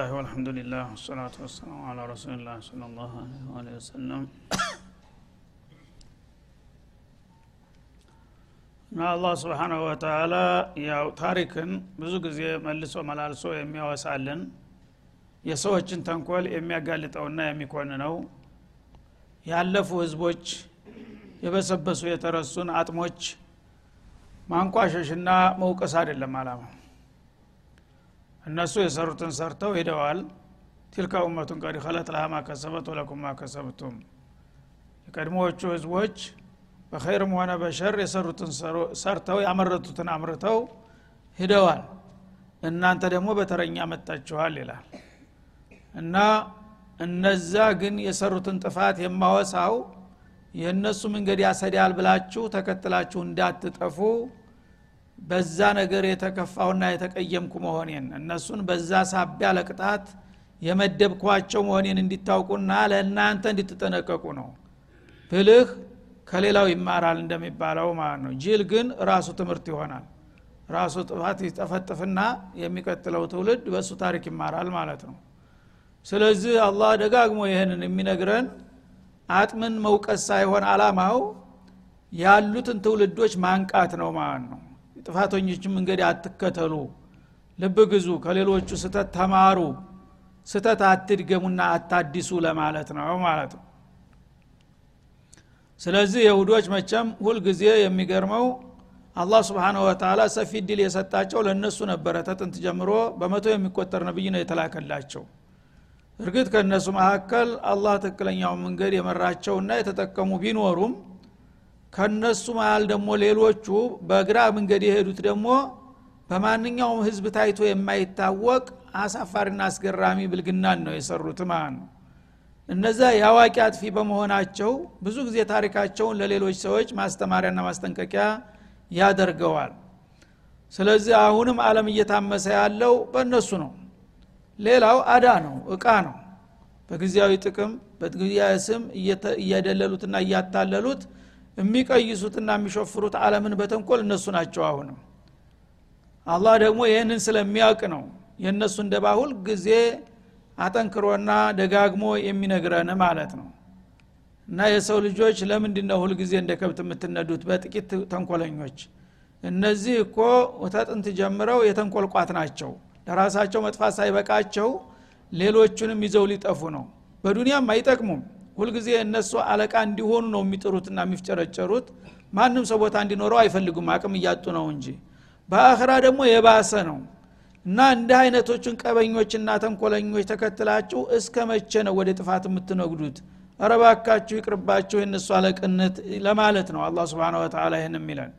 ቢስሚላህ ወልሐምዱሊላህ ወሰላቱ ወሰላሙ አላ ረሱሊላህ ሰለላሁ ዐለይሂ ወሰለም እና አላህ ስብሓናሁ ወተላ ያው ታሪክን ብዙ ጊዜ መልሶ መላልሶ የሚያወሳልን የሰዎችን ተንኮል የሚያጋልጠውና የሚኮንነው ያለፉ ህዝቦች የበሰበሱ የተረሱን አጥሞች ማንቋሸሽና መውቀስ አይደለም አላማው እነሱ የሰሩትን ሰርተው ሄደዋል። ቲልካ ኡመቱን ቀድ ከለት ለሃ ማከሰበት ወለኩም ማከሰብቱም የቀድሞዎቹ ህዝቦች በኸይርም ሆነ በሸር የሰሩትን ሰርተው ያመረቱትን አምርተው ሂደዋል እናንተ ደግሞ በተረኛ መጣችኋል ይላል። እና እነዛ ግን የሰሩትን ጥፋት የማወሳው የእነሱ መንገድ ያሰዳል ብላችሁ ተከትላችሁ እንዳትጠፉ በዛ ነገር የተከፋውና የተቀየምኩ መሆኔን እነሱን በዛ ሳቢያ ለቅጣት የመደብኳቸው መሆኔን እንዲታውቁና ለእናንተ እንድትጠነቀቁ ነው። ብልህ ከሌላው ይማራል እንደሚባለው ማለት ነው። ጅል ግን ራሱ ትምህርት ይሆናል። ራሱ ጥፋት ይጠፈጥፍና የሚቀጥለው ትውልድ በእሱ ታሪክ ይማራል ማለት ነው። ስለዚህ አላህ ደጋግሞ ይህንን የሚነግረን አጥምን መውቀስ ሳይሆን አላማው ያሉትን ትውልዶች ማንቃት ነው ማለት ነው ጥፋተኞችን መንገድ አትከተሉ። ልብ ግዙ። ከሌሎቹ ስተት ተማሩ። ስተት አትድገሙና አታዲሱ ለማለት ነው ማለት ነው። ስለዚህ የሁዶች መቸም ሁልጊዜ የሚገርመው አላህ ስብንሁ ወተላ ሰፊ ድል የሰጣቸው ለእነሱ ነበረ። ተጥንት ጀምሮ በመቶ የሚቆጠር ነብይ ነው የተላከላቸው። እርግጥ ከእነሱ መካከል አላህ ትክክለኛው መንገድ የመራቸውና የተጠቀሙ ቢኖሩም ከነሱ መሃል ደግሞ ሌሎቹ በግራ መንገድ የሄዱት ደግሞ በማንኛውም ህዝብ ታይቶ የማይታወቅ አሳፋሪና አስገራሚ ብልግናን ነው የሰሩት ማለት ነው። እነዛ የአዋቂ አጥፊ በመሆናቸው ብዙ ጊዜ ታሪካቸውን ለሌሎች ሰዎች ማስተማሪያና ማስጠንቀቂያ ያደርገዋል። ስለዚህ አሁንም አለም እየታመሰ ያለው በእነሱ ነው። ሌላው አዳ ነው እቃ ነው። በጊዜያዊ ጥቅም በጊዜያዊ ስም እየደለሉትና እያታለሉት የሚቀይሱትና የሚሾፍሩት አለምን በተንኮል እነሱ ናቸው አሁንም። አላህ ደግሞ ይህንን ስለሚያውቅ ነው የእነሱ እንደ ባሁል ጊዜ አጠንክሮና ደጋግሞ የሚነግረን ማለት ነው። እና የሰው ልጆች ለምንድ ነው ሁልጊዜ እንደ ከብት የምትነዱት? በጥቂት ተንኮለኞች። እነዚህ እኮ ተጥንት ጀምረው የተንኮልቋት ናቸው። ለራሳቸው መጥፋት ሳይበቃቸው ሌሎቹንም ይዘው ሊጠፉ ነው። በዱንያም አይጠቅሙም ሁልጊዜ እነሱ አለቃ እንዲሆኑ ነው የሚጥሩትና የሚፍጨረጨሩት። ማንም ሰው ቦታ እንዲኖረው አይፈልጉም አቅም እያጡ ነው እንጂ። በአኽራ ደግሞ የባሰ ነው እና እንዲህ አይነቶችን ቀበኞችና ተንኮለኞች ተከትላችሁ እስከ መቼ ነው ወደ ጥፋት የምትነጉዱት? ረባካችሁ ይቅርባችሁ የእነሱ አለቅነት ለማለት ነው አላ ስብን ወተላ ይህን የሚለን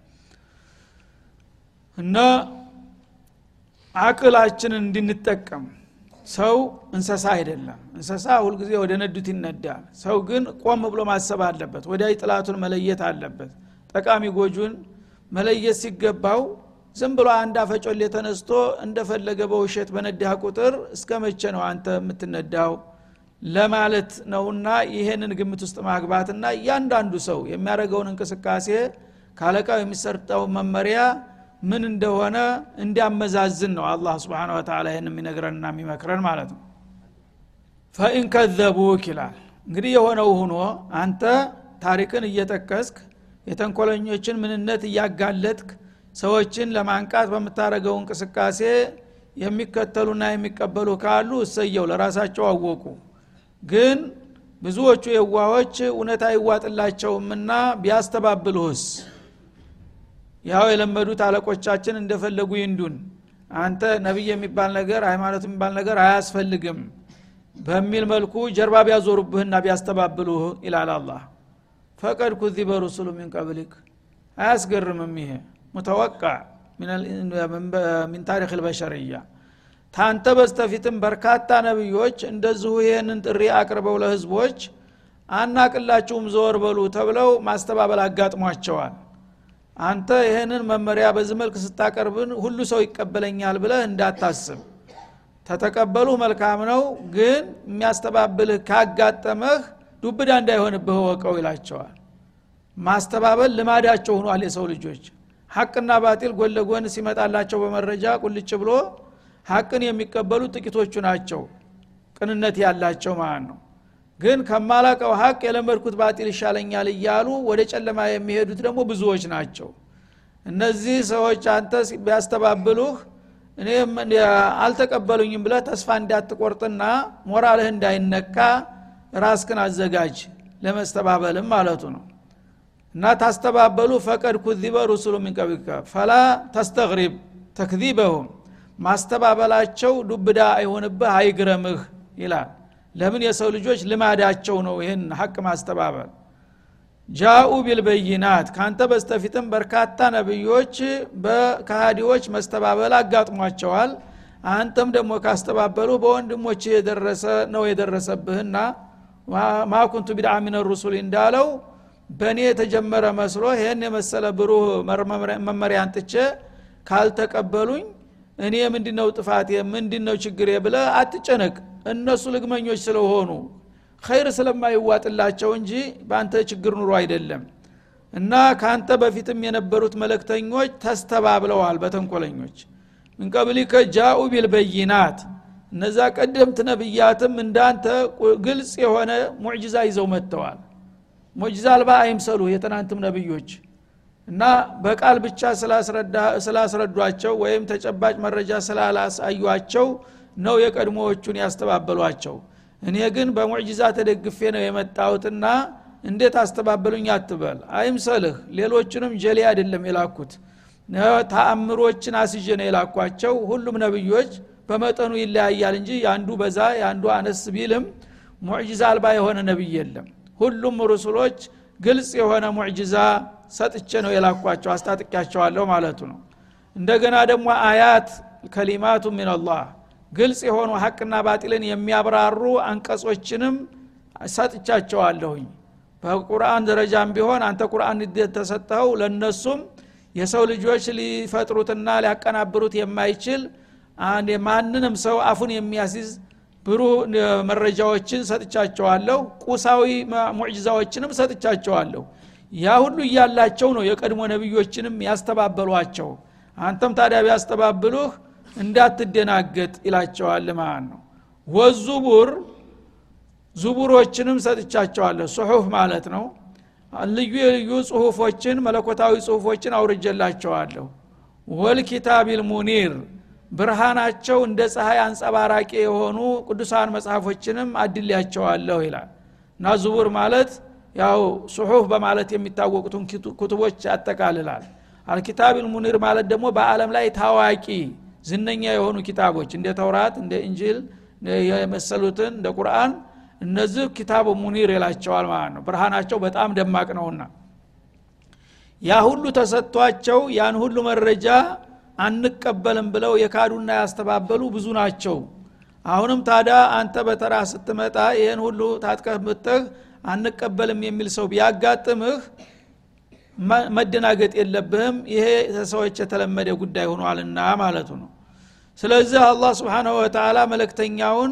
እና አቅላችንን እንድንጠቀም ሰው እንሰሳ አይደለም። እንሰሳ ሁልጊዜ ወደ ነዱት ይነዳል። ሰው ግን ቆም ብሎ ማሰብ አለበት። ወዳይ ጥላቱን መለየት አለበት። ጠቃሚ ጎጁን መለየት ሲገባው ዝም ብሎ አንድ አፈጮሌ ተነስቶ እንደፈለገ በውሸት በነዳህ ቁጥር እስከ መቼ ነው አንተ የምትነዳው? ለማለት ነውና ይሄንን ግምት ውስጥ ማግባትና እያንዳንዱ ሰው የሚያደርገውን እንቅስቃሴ ካለቃው የሚሰርጠው መመሪያ ምን እንደሆነ እንዲያመዛዝን ነው አላህ ስብን ወተላ ይህን የሚነግረንና የሚመክረን ማለት ነው። ፈኢን ከዘቡክ ይላል። እንግዲህ የሆነው ሁኖ አንተ ታሪክን እየጠቀስክ የተንኮለኞችን ምንነት እያጋለጥክ ሰዎችን ለማንቃት በምታደረገው እንቅስቃሴ የሚከተሉና የሚቀበሉ ካሉ እሰየው ለራሳቸው አወቁ። ግን ብዙዎቹ የዋዎች እውነት አይዋጥላቸውምና ቢያስተባብልሁስ ያው የለመዱት አለቆቻችን እንደፈለጉ ይንዱን። አንተ ነቢይ የሚባል ነገር ሃይማኖት የሚባል ነገር አያስፈልግም በሚል መልኩ ጀርባ ቢያዞሩብህና ቢያስተባብሉህ ይላል አላህ። ፈቀድ ኩዚበ ሩሱሉ ሚን ቀብሊክ። አያስገርምም ይሄ። ሙተወቃ ሚን ታሪክ ልበሸርያ። ታንተ በስተፊትም በርካታ ነቢዮች እንደዚሁ ይህንን ጥሪ አቅርበው ለህዝቦች አናቅላችሁም ዘወር በሉ ተብለው ማስተባበል አጋጥሟቸዋል አንተ ይህንን መመሪያ በዚህ መልክ ስታቀርብን ሁሉ ሰው ይቀበለኛል ብለህ እንዳታስብ። ተተቀበሉ መልካም ነው ግን የሚያስተባብልህ ካጋጠመህ ዱብዳ እንዳይሆንብህ ወቀው ይላቸዋል። ማስተባበል ልማዳቸው ሆኗል የሰው ልጆች። ሐቅና ባጢል ጎን ለጎን ሲመጣላቸው በመረጃ ቁልጭ ብሎ ሀቅን የሚቀበሉ ጥቂቶቹ ናቸው። ቅንነት ያላቸው ማለት ነው ግን ከማላቀው ሀቅ የለመድኩት ባጢል ይሻለኛል እያሉ ወደ ጨለማ የሚሄዱት ደግሞ ብዙዎች ናቸው። እነዚህ ሰዎች አንተ ቢያስተባብሉህ እኔም አልተቀበሉኝም ብለህ ተስፋ እንዳትቆርጥና ሞራልህ እንዳይነካ ራስክን አዘጋጅ ለመስተባበልም ማለቱ ነው። እና ታስተባበሉ ፈቀድ ኩዚበ ሩሱሉ ሚንቀብከ ፈላ ተስተግሪብ ተክዚበሁም። ማስተባበላቸው ዱብዳ አይሆንብህ አይግረምህ ይላል ለምን የሰው ልጆች ልማዳቸው ነው ይህን ሀቅ ማስተባበል? ጃኡ ቢልበይናት ካንተ በስተፊትም በርካታ ነቢዮች በካሃዲዎች መስተባበል አጋጥሟቸዋል። አንተም ደግሞ ካስተባበሉ በወንድሞች የደረሰ ነው የደረሰብህና ማኩንቱ ቢድዓ ሚን ሩሱል እንዳለው በእኔ የተጀመረ መስሎ ይህን የመሰለ ብሩህ መመሪያ አንጥቼ ካልተቀበሉኝ እኔ ምንድነው ጥፋቴ? ምንድነው ችግሬ? ብለ አትጨነቅ እነሱ ልግመኞች ስለሆኑ ኸይር ስለማይዋጥላቸው እንጂ በአንተ ችግር ኑሮ አይደለም። እና ካንተ በፊትም የነበሩት መለክተኞች ተስተባብለዋል በተንኮለኞች። እንቀብሊከ ጃኡ ቢልበይናት። እነዛ ቀደምት ነብያትም እንዳንተ ግልጽ የሆነ ሙዕጅዛ ይዘው መጥተዋል። ሙዕጅዛ አልባ አይምሰሉ የትናንትም ነብዮች። እና በቃል ብቻ ስላስረዷቸው ወይም ተጨባጭ መረጃ ስላላሳዩቸው ነው የቀድሞዎቹን ያስተባበሏቸው። እኔ ግን በሙዕጂዛ ተደግፌ ነው የመጣሁትና እንዴት አስተባበሉኝ አትበል? አይምሰልህ ሌሎችንም ጀሌ አይደለም የላኩት። ተአምሮችን አስዤ ነው የላኳቸው። ሁሉም ነብዮች በመጠኑ ይለያያል እንጂ የአንዱ በዛ የአንዱ አነስ ቢልም ሙዕጂዛ አልባ የሆነ ነቢይ የለም። ሁሉም ሩሱሎች ግልጽ የሆነ ሙዕጂዛ ሰጥቼ ነው የላኳቸው አስታጥቂያቸዋለሁ ማለቱ ነው። እንደገና ደግሞ አያት ከሊማቱ ሚንላህ ግልጽ የሆኑ ሀቅና ባጢልን የሚያብራሩ አንቀጾችንም ሰጥቻቸዋለሁኝ። በቁርአን ደረጃም ቢሆን አንተ ቁርአን ተሰጠኸው ለነሱም የሰው ልጆች ሊፈጥሩትና ሊያቀናብሩት የማይችል ማንንም ሰው አፉን የሚያሲዝ ብሩህ መረጃዎችን ሰጥቻቸዋለሁ። ቁሳዊ ሙዕጅዛዎችንም ሰጥቻቸዋለሁ። ያ ሁሉ እያላቸው ነው የቀድሞ ነቢዮችንም ያስተባበሏቸው። አንተም ታዲያ ቢያስተባብሉህ እንዳትደናገጥ ይላቸዋል ማለት ነው። ወዙቡር ዙቡሮችንም ሰጥቻቸዋለሁ። ጽሁፍ ማለት ነው። ልዩ የልዩ ጽሁፎችን መለኮታዊ ጽሁፎችን አውርጀላቸዋለሁ ወልኪታቢል ሙኒር ብርሃናቸው እንደ ፀሐይ አንጸባራቂ የሆኑ ቅዱሳን መጽሐፎችንም አድልያቸዋለሁ ይላል። እና ዙቡር ማለት ያው ጽሁፍ በማለት የሚታወቁትን ኩቱቦች ያጠቃልላል። አልኪታቢል ሙኒር ማለት ደግሞ በአለም ላይ ታዋቂ ዝነኛ የሆኑ ኪታቦች እንደ ተውራት እንደ እንጂል የመሰሉትን እንደ ቁርአን እነዚህ ኪታብ ሙኒር ይላቸዋል ማለት ነው። ብርሃናቸው በጣም ደማቅ ነውና ያ ሁሉ ተሰጥቷቸው ያን ሁሉ መረጃ አንቀበልም ብለው የካዱና ያስተባበሉ ብዙ ናቸው። አሁንም ታዳ አንተ በተራ ስትመጣ ይህን ሁሉ ታጥቀህ ምጥህ አንቀበልም የሚል ሰው ቢያጋጥምህ መደናገጥ የለብህም። ይሄ ሰዎች የተለመደ ጉዳይ ሆኗልና ማለቱ ነው። ስለዚህ አላህ ስብሓናሁ ወተላ መለክተኛውን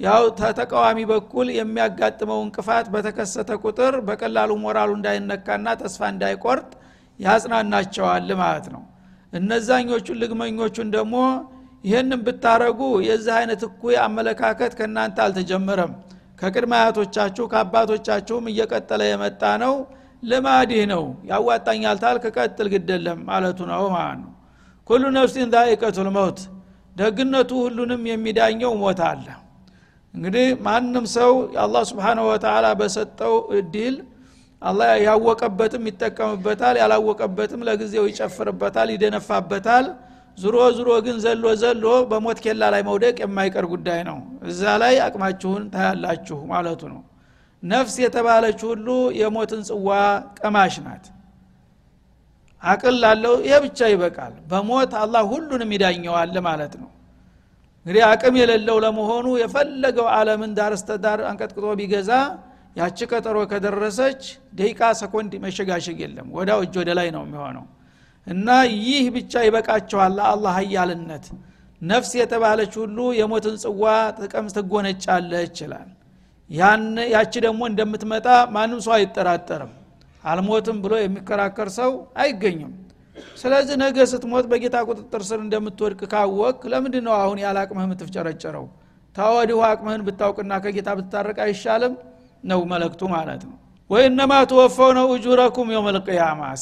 ያው ተተቃዋሚ በኩል የሚያጋጥመው እንቅፋት በተከሰተ ቁጥር በቀላሉ ሞራሉ እንዳይነካና ተስፋ እንዳይቆርጥ ያጽናናቸዋል ማለት ነው። እነዛኞቹን ልግመኞቹን ደግሞ ይህንን ብታረጉ የዚህ አይነት እኩይ አመለካከት ከእናንተ አልተጀመረም። ከቅድመ አያቶቻችሁ ከአባቶቻችሁም እየቀጠለ የመጣ ነው ልማዲህ ነው። ያዋጣኛል ታል ከቀጥል ግደለም ማለቱ ነው ማለት ነው። ኩሉ ነፍሲን ዛኢቀቱል መውት ደግነቱ ሁሉንም የሚዳኘው ሞት አለ። እንግዲህ ማንም ሰው አላህ ስብሓንሁ ወተላ በሰጠው እድል አላ ያወቀበትም ይጠቀምበታል ያላወቀበትም ለጊዜው ይጨፍርበታል ይደነፋበታል። ዝሮ ዝሮ ግን ዘሎ ዘሎ በሞት ኬላ ላይ መውደቅ የማይቀር ጉዳይ ነው። እዛ ላይ አቅማችሁን ታያላችሁ ማለቱ ነው ነፍስ የተባለች ሁሉ የሞትን ጽዋ ቀማሽ ናት። አቅል ላለው ይሄ ብቻ ይበቃል። በሞት አላህ ሁሉንም ይዳኘዋል ማለት ነው። እንግዲህ አቅም የሌለው ለመሆኑ የፈለገው አለምን ዳርስተዳር አንቀጥቅጦ ቢገዛ ያቺ ቀጠሮ ከደረሰች ደቂቃ ሰኮንድ መሸጋሸግ የለም። ወዳው እጅ ወደ ላይ ነው የሚሆነው። እና ይህ ብቻ ይበቃቸዋል ለአላህ ሀያልነት ነፍስ የተባለች ሁሉ የሞትን ጽዋ ጥቀም ትጎነጫለች ይችላል ያቺ ደግሞ እንደምትመጣ ማንም ሰው አይጠራጠርም። አልሞትም ብሎ የሚከራከር ሰው አይገኝም። ስለዚህ ነገ ስትሞት በጌታ ቁጥጥር ስር እንደምትወድቅ ካወቅ ለምንድ ነው አሁን ያለ አቅምህ የምትፍጨረጨረው? ታወዲሁ አቅምህን ብታውቅና ከጌታ ብትታረቅ አይሻልም? ነው መለክቱ ማለት ነው። ወኢነማ ትወፈውነው እጁረኩም የውም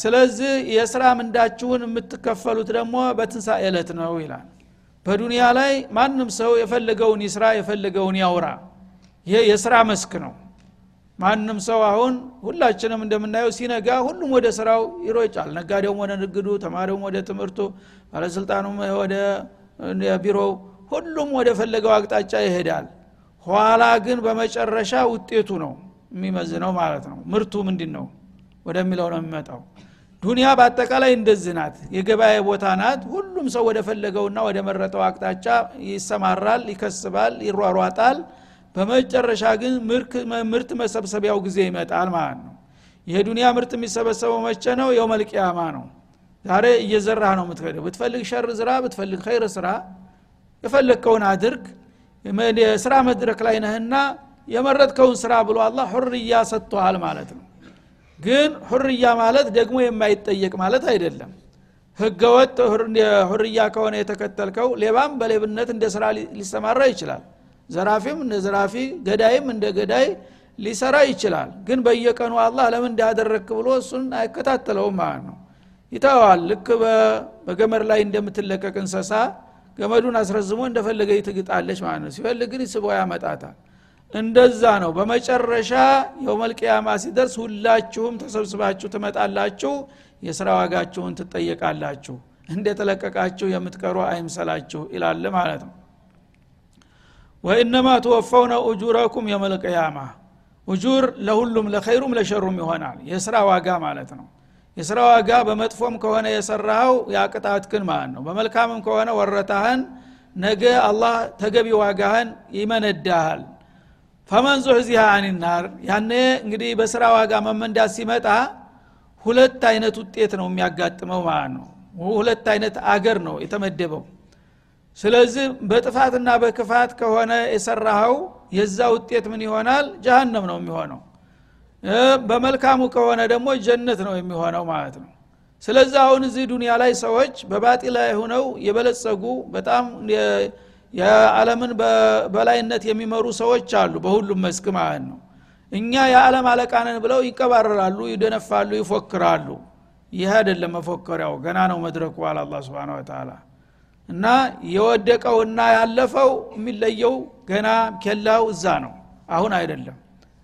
ስለዚህ የስራ ምንዳችሁን የምትከፈሉት ደግሞ በትንሣኤ ዕለት ነው ይላል። በዱንያ ላይ ማንም ሰው የፈለገውን ይስራ የፈለገውን ያውራ ይሄ የስራ መስክ ነው። ማንም ሰው አሁን ሁላችንም እንደምናየው ሲነጋ ሁሉም ወደ ስራው ይሮጫል። ነጋዴውም ወደ ንግዱ ተማሪውም ወደ ትምህርቱ ባለስልጣኑም ወደ ቢሮው ሁሉም ወደ ፈለገው አቅጣጫ ይሄዳል። ኋላ ግን በመጨረሻ ውጤቱ ነው የሚመዝነው ማለት ነው። ምርቱ ምንድን ነው ወደሚለው ነው የሚመጣው። ዱኒያ በአጠቃላይ እንደዚህ ናት። የገበያ ቦታ ናት። ሁሉም ሰው ወደ ፈለገውና ወደ መረጠው አቅጣጫ ይሰማራል ይከስባል ይሯሯጣል በመጨረሻ ግን ምርት መሰብሰቢያው ጊዜ ይመጣል ማለት ነው። ዱኒያ ምርት የሚሰበሰበው መቼ ነው? የውመልቅያማ ነው። ዛሬ እየዘራህ ነው የምትሄደው። ብትፈልግ ሸር ዝራ ብትፈልግ ኸይር ስራ የፈለግከውን አድርግ። የስራ መድረክ ላይ ነህና የመረጥከውን ስራ ብሎ አላ ሁርያ ሰጥቶሃል ማለት ነው። ግን ሁርያ ማለት ደግሞ የማይጠየቅ ማለት አይደለም። ህገወጥ ሁርያ ከሆነ የተከተልከው ሌባም በሌብነት እንደ ስራ ሊሰማራ ይችላል ዘራፊም እንደ ዘራፊ ገዳይም እንደ ገዳይ ሊሰራ ይችላል። ግን በየቀኑ አላህ ለምን እንዳያደረግክ ብሎ እሱን አይከታተለውም ማለት ነው። ይተዋል። ልክ በገመድ ላይ እንደምትለቀቅ እንሰሳ ገመዱን አስረዝሞ እንደፈለገ ትግጣለች ማለት ነው። ሲፈልግ ግን ስቦ ያመጣታል። እንደዛ ነው። በመጨረሻ የውመልቅያማ ሲደርስ ሁላችሁም ተሰብስባችሁ ትመጣላችሁ የስራ ዋጋችሁን ትጠየቃላችሁ። እንደተለቀቃችሁ የምትቀሩ አይምሰላችሁ ይላል ማለት ነው ወኢነማ ትወፈውነ ኡጁረኩም የመልቅያማ ኡጁር ለሁሉም ለኸይሩም ለሸሩም ይሆናል። የስራ ዋጋ ማለት ነው። የስራ ዋጋ በመጥፎም ከሆነ የሰራኸው ያቅጣትክን ማለት ነው? በመልካምም ከሆነ ወረታህን ነገ አላህ ተገቢ ዋጋህን ይመነዳሃል። ፈመን ዙህዚሃ አኒናር ያኔ እንግዲህ በስራ ዋጋ መመንዳት ሲመጣ ሁለት አይነት ውጤት ነው የሚያጋጥመው ማለት ነው። ሁለት አይነት አገር ነው የተመደበው ስለዚህ በጥፋትና በክፋት ከሆነ የሰራኸው የዛ ውጤት ምን ይሆናል? ጀሃነም ነው የሚሆነው። በመልካሙ ከሆነ ደግሞ ጀነት ነው የሚሆነው ማለት ነው። ስለዚህ አሁን እዚህ ዱኒያ ላይ ሰዎች በባጢ ላይ ሆነው የበለጸጉ በጣም የዓለምን በላይነት የሚመሩ ሰዎች አሉ በሁሉም መስክ ማለት ነው። እኛ የዓለም አለቃነን ብለው ይቀባረራሉ ይደነፋሉ ይፎክራሉ። ይህ አይደለም መፎከሪያው ገና ነው መድረኩ አለ አላ ስብን እና የወደቀውና ያለፈው የሚለየው ገና ኬላው እዛ ነው። አሁን አይደለም።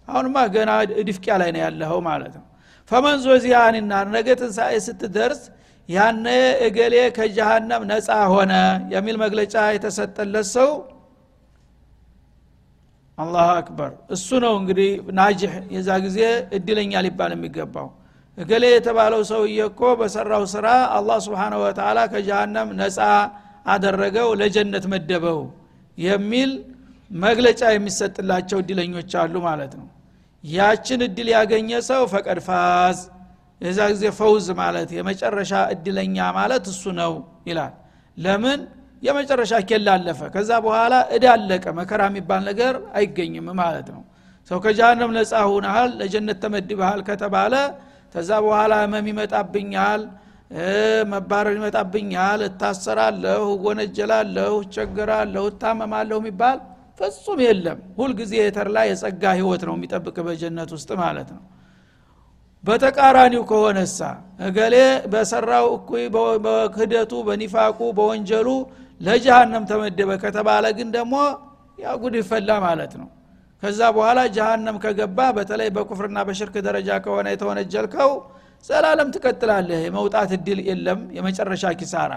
አሁንማ ገና ድፍቂያ ላይ ነው ያለኸው ማለት ነው። ፈመን ዞዚያኒና ነገ ትንሣኤ ስትደርስ ያነ እገሌ ከጀሃነም ነፃ ሆነ የሚል መግለጫ የተሰጠለት ሰው አላሁ አክበር። እሱ ነው እንግዲህ ናጅሕ የዛ ጊዜ እድለኛ ሊባል የሚገባው። እገሌ የተባለው ሰውዬ እኮ በሰራው ስራ አላህ ስብሓነ ወተላ ከጀሃነም ነፃ አደረገው ለጀነት መደበው የሚል መግለጫ የሚሰጥላቸው እድለኞች አሉ ማለት ነው። ያችን እድል ያገኘ ሰው ፈቀድ ፋዝ የዛ ጊዜ ፈውዝ ማለት የመጨረሻ እድለኛ ማለት እሱ ነው ይላል። ለምን? የመጨረሻ ኬላ አለፈ። ከዛ በኋላ እዳ አለቀ። መከራ የሚባል ነገር አይገኝም ማለት ነው። ሰው ከጃሃንም ነጻ ሁነሃል ለጀነት ተመድበሃል ከተባለ ከዛ በኋላ ህመም ይመጣብኛል መባረር ይመጣብኛል እታሰራለሁ እወነጀላለሁ እቸገራለሁ እታመማለሁ የሚባል ፍጹም የለም። ሁልጊዜ የተርላ የጸጋ ህይወት ነው የሚጠብቅ በጀነት ውስጥ ማለት ነው። በተቃራኒው ከሆነሳ እገሌ በሰራው እኩይ በክህደቱ በኒፋቁ በወንጀሉ ለጀሃነም ተመደበ ከተባለ ግን ደግሞ ያ ይፈላ ማለት ነው። ከዛ በኋላ ጀሃነም ከገባ በተለይ በኩፍርና በሽርክ ደረጃ ከሆነ የተወነጀልከው ዘላለም ትቀጥላለህ። የመውጣት እድል የለም። የመጨረሻ ኪሳራ።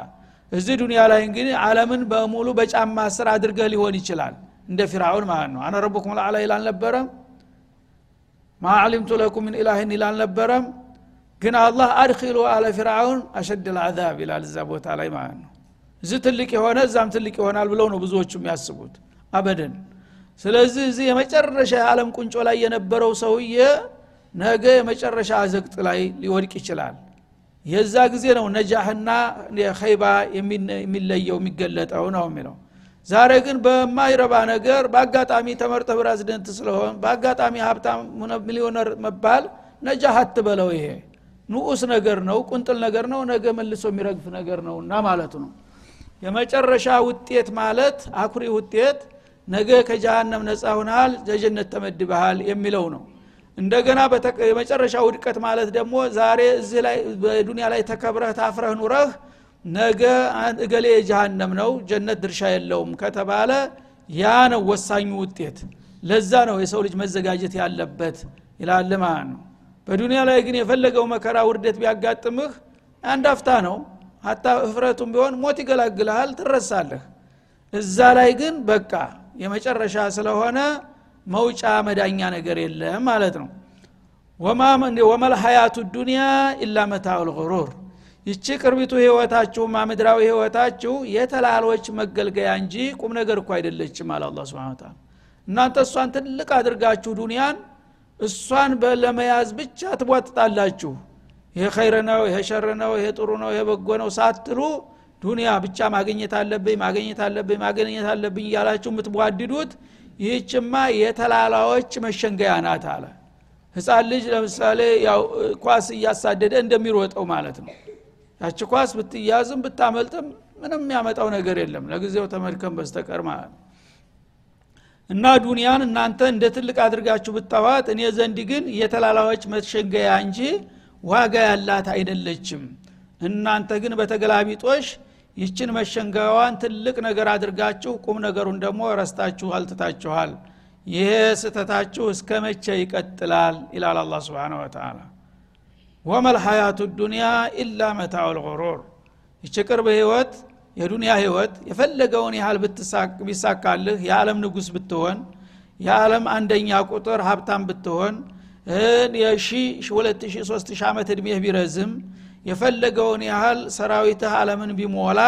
እዚህ ዱኒያ ላይ እንግዲህ አለምን በሙሉ በጫማ ስር አድርገህ ሊሆን ይችላል። እንደ ፊርአውን ማለት ነው። አነ ረቡኩም ልአላ ይል አልነበረም ማ አሊምቱ ለኩም ምን ኢላህን ይል አልነበረም ግን አላህ አድኪሉ አለ ፊርአውን አሸድ ልአዛብ ይላል እዛ ቦታ ላይ ማለት ነው። እዚህ ትልቅ የሆነ እዛም ትልቅ ይሆናል ብለው ነው ብዙዎቹ የሚያስቡት። አበደን። ስለዚህ እዚህ የመጨረሻ የዓለም ቁንጮ ላይ የነበረው ሰውዬ ነገ የመጨረሻ አዘቅጥ ላይ ሊወድቅ ይችላል። የዛ ጊዜ ነው ነጃህና ኸይባ የሚለየው የሚገለጠው ነው የሚለው። ዛሬ ግን በማይረባ ነገር በአጋጣሚ ተመርጠ ፕሬዝደንት ስለሆን በአጋጣሚ ሀብታም ሚሊዮነር መባል ነጃህ አትበለው ይሄ። ንዑስ ነገር ነው ቁንጥል ነገር ነው ነገ መልሶ የሚረግፍ ነገር ነው እና ማለቱ ነው። የመጨረሻ ውጤት ማለት አኩሪ ውጤት ነገ ከጀሃነም ነፃ ሁናል ለጀነት ተመድበሃል የሚለው ነው እንደገና የመጨረሻ ውድቀት ማለት ደግሞ ዛሬ እዚህ ላይ በዱኒያ ላይ ተከብረህ ታፍረህ ኑረህ ነገ እገሌ የጀሃነም ነው ጀነት ድርሻ የለውም ከተባለ ያ ነው ወሳኙ ውጤት። ለዛ ነው የሰው ልጅ መዘጋጀት ያለበት ይላል ማለት ነው። በዱኒያ ላይ ግን የፈለገው መከራ ውርደት ቢያጋጥምህ አንድ አፍታ ነው። ሀታ እፍረቱም ቢሆን ሞት ይገላግልሃል ትረሳለህ። እዛ ላይ ግን በቃ የመጨረሻ ስለሆነ መውጫ መዳኛ ነገር የለም ማለት ነው። ወመል ሀያቱ ዱኒያ ኢላ ልغሩር ይቺ ቅርቢቱ ህይወታችሁማ ምድራዊ ህይወታችሁ የተላሎች መገልገያ እንጂ ቁም ነገር እኮ አይደለችም አለ አላ ስብን እናንተ እሷን ትልቅ አድርጋችሁ ዱኒያን እሷን ለመያዝ ብቻ ትቧጥጣላችሁ። ይሄ ኸይር ነው ይሄ ሸር ነው ይሄ ጥሩ ነው ይሄ በጎ ነው ሳትሉ ዱኒያ ብቻ ማግኘት አለብኝ ማግኘት አለብኝ ማግኘት አለብኝ እያላችሁ የምትቧድዱት ይህችማ የተላላዎች መሸንገያ ናት አለ። ህፃን ልጅ ለምሳሌ ያው ኳስ እያሳደደ እንደሚሮጠው ማለት ነው። ያቺ ኳስ ብትያዝም ብታመልጥም ምንም የሚያመጣው ነገር የለም ለጊዜው ተመድከም በስተቀር ማለት ነው። እና ዱንያን እናንተ እንደ ትልቅ አድርጋችሁ ብታዋት እኔ ዘንድ ግን የተላላዎች መሸንገያ እንጂ ዋጋ ያላት አይደለችም። እናንተ ግን በተገላቢጦሽ ይችን መሸንገያዋን ትልቅ ነገር አድርጋችሁ ቁም ነገሩን ደግሞ ረስታችሁ አልትታችኋል። ይሄ ስተታችሁ እስከ መቼ ይቀጥላል? ይላል አላ ስብን ወተላ ወመል ሀያቱ ዱኒያ ኢላ ልغሩር ይች ቅርብ ህይወት የዱንያ ህይወት የፈለገውን ያህል ቢሳካልህ የዓለም ንጉስ ብትሆን የዓለም አንደኛ ቁጥር ሀብታም ብትሆን የሺ ሁለት ሺ ሶስት ሺ ዓመት እድሜህ ቢረዝም የፈለገውን ያህል ሰራዊትህ አለምን ቢሞላ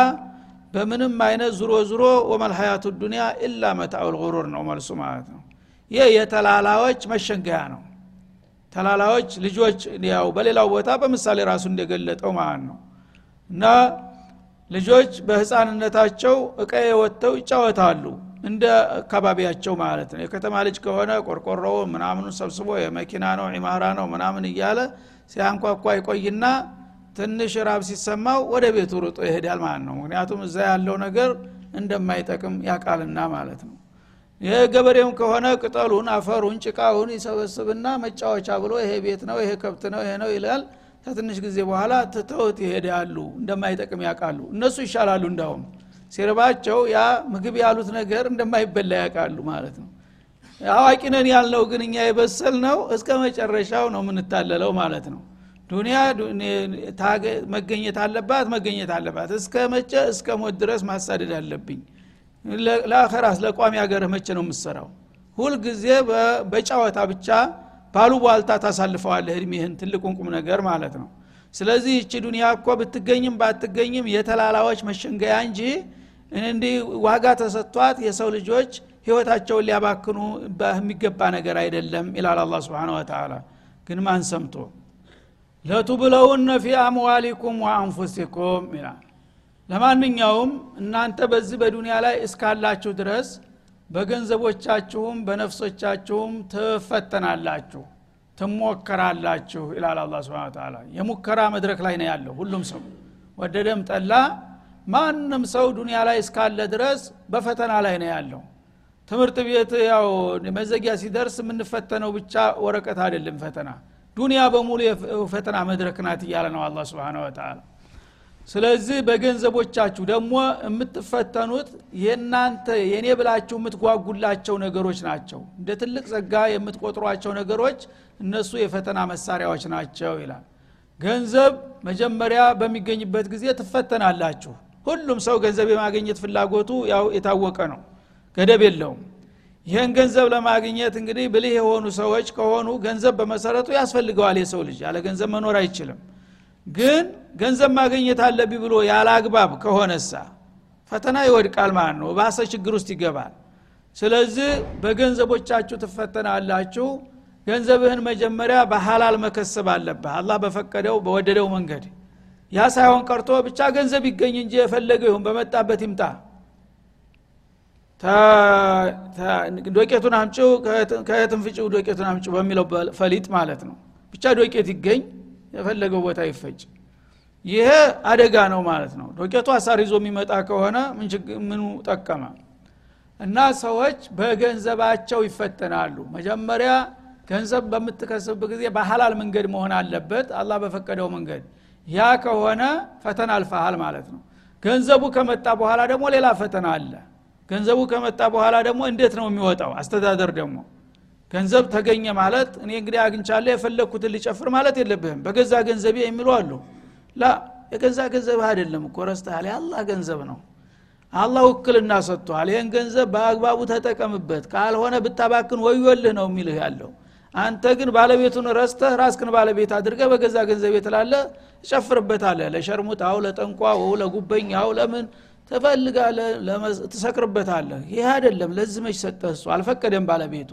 በምንም አይነት ዙሮ ዙሮ ወመል ሀያቱ ዱኒያ ኢላ መታው ልغሩር ነው መልሱ ማለት ነው። ይህ የተላላዎች መሸንገያ ነው። ተላላዎች ልጆች ያው በሌላው ቦታ በምሳሌ ራሱ እንደገለጠው ማለት ነው። እና ልጆች በህፃንነታቸው እቀየ ወጥተው ይጫወታሉ እንደ አካባቢያቸው ማለት ነው። የከተማ ልጅ ከሆነ ቆርቆሮው ምናምኑ ሰብስቦ የመኪና ነው ዒማራ ነው ምናምን እያለ ሲያንኳኳ ይቆይና ትንሽ ራብ ሲሰማው ወደ ቤቱ ሩጦ ይሄዳል ማለት ነው። ምክንያቱም እዛ ያለው ነገር እንደማይጠቅም ያቃልና ማለት ነው። ይህ ገበሬውም ከሆነ ቅጠሉን አፈሩን ጭቃውን ይሰበስብና መጫወቻ ብሎ ይሄ ቤት ነው ይሄ ከብት ነው ይሄ ነው ይላል። ከትንሽ ጊዜ በኋላ ትተውት ይሄዳሉ እንደማይጠቅም ያውቃሉ። እነሱ ይሻላሉ እንዳውም ሲርባቸው ያ ምግብ ያሉት ነገር እንደማይበላ ያውቃሉ ማለት ነው። አዋቂ ነን ያልነው ግን እኛ የበሰል ነው እስከ መጨረሻው ነው የምንታለለው ማለት ነው ዱኒያ መገኘት አለባት መገኘት አለባት። እስከ መቼ? እስከ ሞት ድረስ ማሳደድ አለብኝ። ለአኸራስ ለቋሚ ሀገርህ መቼ ነው የምሰራው ሁልጊዜ በጨዋታ ብቻ ባሉ ቧልታ ታሳልፈዋለህ እድሜህን። ትልቁን ቁም ነገር ማለት ነው። ስለዚህ ይቺ ዱኒያ እኮ ብትገኝም ባትገኝም የተላላዎች መሸንገያ እንጂ እንዲህ ዋጋ ተሰጥቷት የሰው ልጆች ህይወታቸውን ሊያባክኑ የሚገባ ነገር አይደለም ይላል አላ ስብን ወተላ ግን ማን ሰምቶ ለቱብለውነ ፊ አምዋሊኩም ወአንፉሲኩም ይላል። ለማንኛውም እናንተ በዚህ በዱንያ ላይ እስካላችሁ ድረስ በገንዘቦቻችሁም በነፍሶቻችሁም ትፈተናላችሁ ትሞከራላችሁ ይላል አላ ስብን ተላ የሙከራ መድረክ ላይ ነው ያለው ሁሉም ሰው። ወደደም ጠላ ማንም ሰው ዱንያ ላይ እስካለ ድረስ በፈተና ላይ ነው ያለው። ትምህርት ቤት ያው መዘጊያ ሲደርስ የምንፈተነው ብቻ ወረቀት አይደለም ፈተና ዱንያ በሙሉ የፈተና መድረክ ናት እያለ ነው አላ ስብን ወተላ ስለዚህ በገንዘቦቻችሁ ደግሞ የምትፈተኑት የእናንተ የእኔ ብላችሁ የምትጓጉላቸው ነገሮች ናቸው። እንደ ትልቅ ጸጋ የምትቆጥሯቸው ነገሮች እነሱ የፈተና መሳሪያዎች ናቸው ይላል። ገንዘብ መጀመሪያ በሚገኝበት ጊዜ ትፈተናላችሁ። ሁሉም ሰው ገንዘብ የማግኘት ፍላጎቱ ያው የታወቀ ነው። ገደብ የለውም ይህን ገንዘብ ለማግኘት እንግዲህ ብልህ የሆኑ ሰዎች ከሆኑ ገንዘብ በመሰረቱ ያስፈልገዋል የሰው ልጅ። ያለ ገንዘብ መኖር አይችልም። ግን ገንዘብ ማግኘት አለብኝ ብሎ ያለ አግባብ ከሆነሳ ፈተና ይወድቃል ማለት ነው። ባሰ ችግር ውስጥ ይገባል። ስለዚህ በገንዘቦቻችሁ ትፈተናላችሁ። ገንዘብህን መጀመሪያ በሀላል መከሰብ አለብህ። አላህ በፈቀደው በወደደው መንገድ ያ ሳይሆን ቀርቶ ብቻ ገንዘብ ይገኝ እንጂ የፈለገው ይሁን በመጣበት ይምጣ ዶቄቱን አምጭው ከየትንፍጭው ዶቄቱን አምጭው በሚለው ፈሊጥ ማለት ነው። ብቻ ዶቄት ይገኝ የፈለገው ቦታ ይፈጭ። ይሄ አደጋ ነው ማለት ነው። ዶቄቱ አሳር ይዞ የሚመጣ ከሆነ ምኑ ጠቀመ? እና ሰዎች በገንዘባቸው ይፈተናሉ። መጀመሪያ ገንዘብ በምትከስብበት ጊዜ በሀላል መንገድ መሆን አለበት። አላህ በፈቀደው መንገድ። ያ ከሆነ ፈተና አልፈሃል ማለት ነው። ገንዘቡ ከመጣ በኋላ ደግሞ ሌላ ፈተና አለ ገንዘቡ ከመጣ በኋላ ደግሞ እንዴት ነው የሚወጣው? አስተዳደር ደግሞ ገንዘብ ተገኘ ማለት እኔ እንግዲህ አግኝቻለሁ የፈለግኩትን ሊጨፍር ማለት የለብህም። በገዛ ገንዘቤ የሚሉ አሉ። ላ የገዛ ገንዘብህ አይደለም እኮ ረስተሃል። የአላህ ገንዘብ ነው። አላህ ውክልና ሰጥቷል ይህን ገንዘብ በአግባቡ ተጠቀምበት። ካልሆነ ብታባክን ወዮልህ ነው የሚልህ ያለው። አንተ ግን ባለቤቱን ረስተህ ራስክን ባለቤት አድርገ በገዛ ገንዘብ የተላለ ትጨፍርበታለህ ለሸርሙጣው ለጠንቋው ለጉበኛው ለምን ትፈልጋለህ ትሰክርበታለህ። ይህ አይደለም። ለዚህ መች ሰጠህ እሱ? አልፈቀደም ባለቤቱ